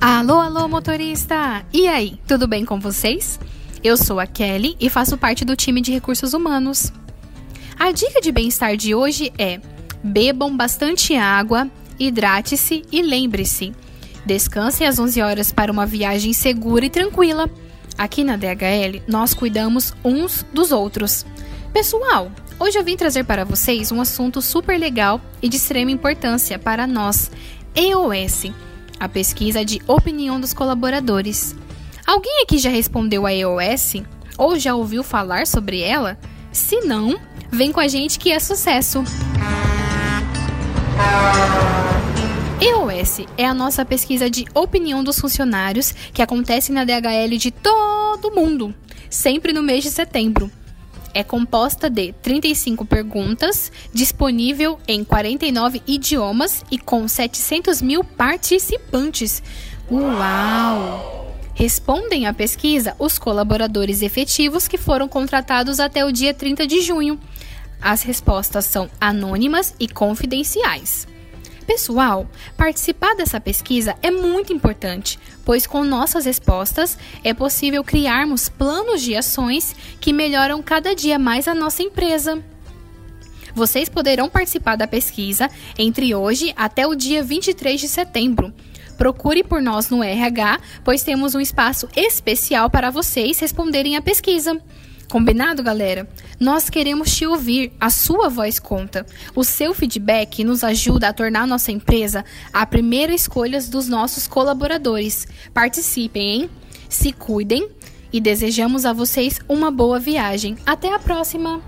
Alô, alô, motorista! E aí, tudo bem com vocês? Eu sou a Kelly e faço parte do time de recursos humanos. A dica de bem-estar de hoje é: bebam bastante água, hidrate-se e lembre-se: descansem às 11 horas para uma viagem segura e tranquila. Aqui na DHL, nós cuidamos uns dos outros. Pessoal, hoje eu vim trazer para vocês um assunto super legal e de extrema importância para nós, EOS a pesquisa de opinião dos colaboradores. Alguém aqui já respondeu a EOS? Ou já ouviu falar sobre ela? Se não, vem com a gente que é sucesso! EOS é a nossa pesquisa de opinião dos funcionários que acontece na DHL de todo mundo, sempre no mês de setembro é composta de 35 perguntas, disponível em 49 idiomas e com 700 mil participantes. Uau! Respondem à pesquisa os colaboradores efetivos que foram contratados até o dia 30 de junho. As respostas são anônimas e confidenciais. Pessoal, participar dessa pesquisa é muito importante, pois com nossas respostas é possível criarmos planos de ações que melhoram cada dia mais a nossa empresa. Vocês poderão participar da pesquisa entre hoje até o dia 23 de setembro. Procure por nós no RH, pois temos um espaço especial para vocês responderem à pesquisa. Combinado, galera? Nós queremos te ouvir, a sua voz conta. O seu feedback nos ajuda a tornar nossa empresa a primeira escolha dos nossos colaboradores. Participem, hein? Se cuidem e desejamos a vocês uma boa viagem. Até a próxima!